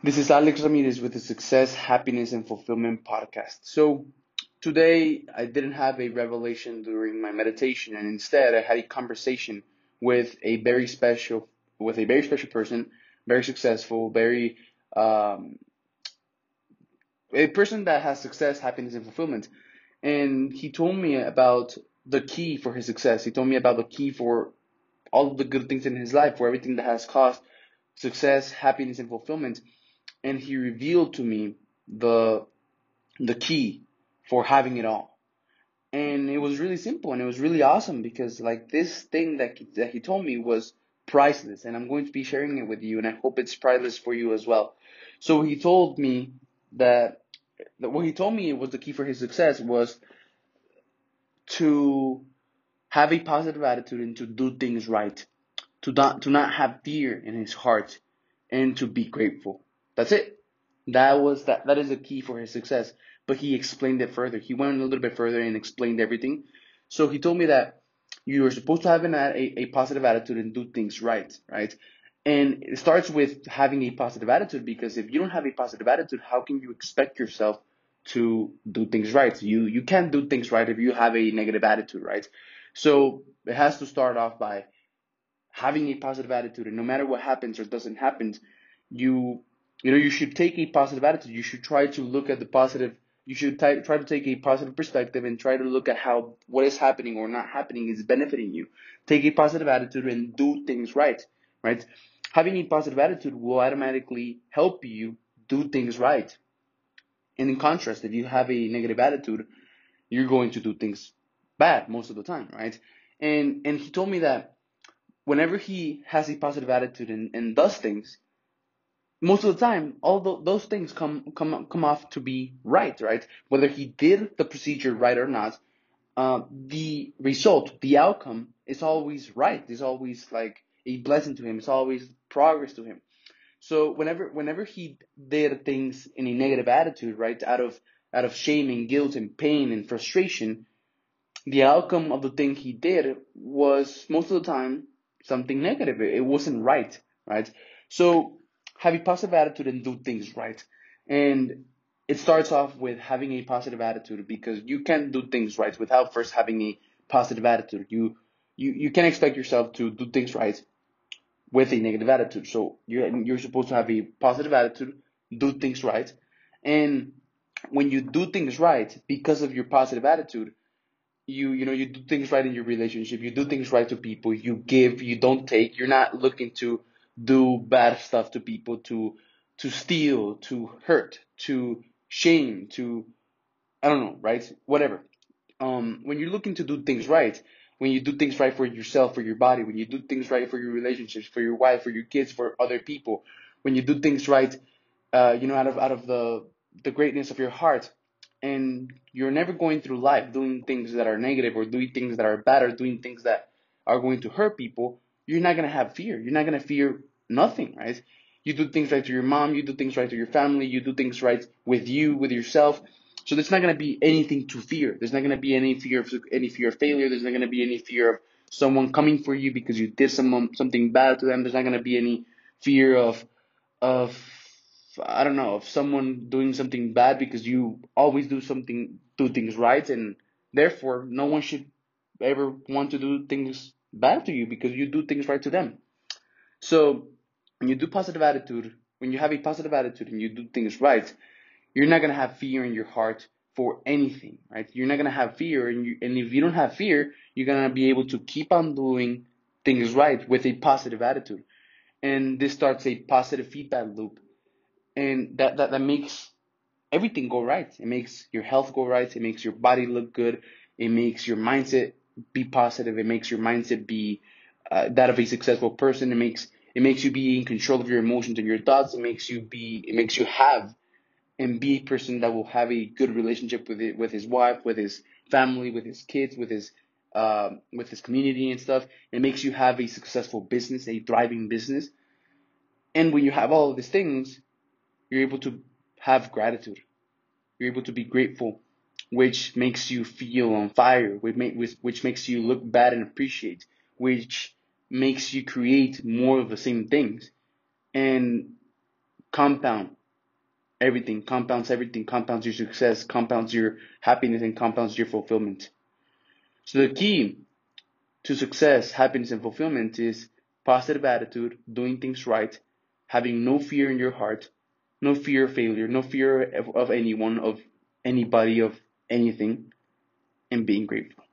This is Alex Ramirez with the Success, Happiness, and Fulfillment podcast. So, today I didn't have a revelation during my meditation, and instead I had a conversation with a very special, with a very special person, very successful, very um, a person that has success, happiness, and fulfillment. And he told me about the key for his success. He told me about the key for all of the good things in his life, for everything that has caused success, happiness, and fulfillment and he revealed to me the the key for having it all. And it was really simple and it was really awesome because like this thing that he, that he told me was priceless and I'm going to be sharing it with you and I hope it's priceless for you as well. So he told me that, that what he told me was the key for his success was to have a positive attitude and to do things right. To not to not have fear in his heart and to be grateful. That's it. That was that. That is the key for his success. But he explained it further. He went a little bit further and explained everything. So he told me that you are supposed to have an, a, a positive attitude and do things right, right? And it starts with having a positive attitude because if you don't have a positive attitude, how can you expect yourself to do things right? You you can't do things right if you have a negative attitude, right? So it has to start off by having a positive attitude, and no matter what happens or doesn't happen, you you know, you should take a positive attitude. You should try to look at the positive. You should t- try to take a positive perspective and try to look at how what is happening or not happening is benefiting you. Take a positive attitude and do things right, right? Having a positive attitude will automatically help you do things right. And in contrast, if you have a negative attitude, you're going to do things bad most of the time, right? And and he told me that whenever he has a positive attitude and, and does things, most of the time, all those things come come come off to be right, right? Whether he did the procedure right or not, uh, the result, the outcome is always right. Is always like a blessing to him. It's always progress to him. So whenever whenever he did things in a negative attitude, right, out of out of shame and guilt and pain and frustration, the outcome of the thing he did was most of the time something negative. It wasn't right, right? So have a positive attitude and do things right. And it starts off with having a positive attitude because you can't do things right without first having a positive attitude. You you, you can't expect yourself to do things right with a negative attitude. So you you're supposed to have a positive attitude, do things right, and when you do things right because of your positive attitude, you you know you do things right in your relationship. You do things right to people. You give. You don't take. You're not looking to do bad stuff to people, to to steal, to hurt, to shame, to I don't know, right? Whatever. Um, when you're looking to do things right, when you do things right for yourself, for your body, when you do things right for your relationships, for your wife, for your kids, for other people, when you do things right, uh, you know, out of out of the the greatness of your heart, and you're never going through life doing things that are negative or doing things that are bad or doing things that are going to hurt people, you're not gonna have fear. You're not gonna fear nothing, right? You do things right to your mom, you do things right to your family, you do things right with you, with yourself. So there's not gonna be anything to fear. There's not gonna be any fear of any fear of failure. There's not gonna be any fear of someone coming for you because you did some something bad to them. There's not gonna be any fear of of I don't know of someone doing something bad because you always do something do things right and therefore no one should ever want to do things bad to you because you do things right to them. So when you do positive attitude, when you have a positive attitude and you do things right, you're not gonna have fear in your heart for anything, right? You're not gonna have fear, and you, and if you don't have fear, you're gonna be able to keep on doing things right with a positive attitude, and this starts a positive feedback loop, and that that, that makes everything go right. It makes your health go right. It makes your body look good. It makes your mindset be positive. It makes your mindset be uh, that of a successful person. It makes it makes you be in control of your emotions and your thoughts. It makes you be it makes you have and be a person that will have a good relationship with it with his wife, with his family, with his kids, with his uh, with his community and stuff. It makes you have a successful business, a thriving business. And when you have all of these things, you're able to have gratitude. You're able to be grateful which makes you feel on fire, which, make, which, which makes you look bad and appreciate, which makes you create more of the same things. And compound everything, compounds everything, compounds your success, compounds your happiness, and compounds your fulfillment. So the key to success, happiness, and fulfillment is positive attitude, doing things right, having no fear in your heart, no fear of failure, no fear of, of anyone, of anybody, of anything, and being grateful.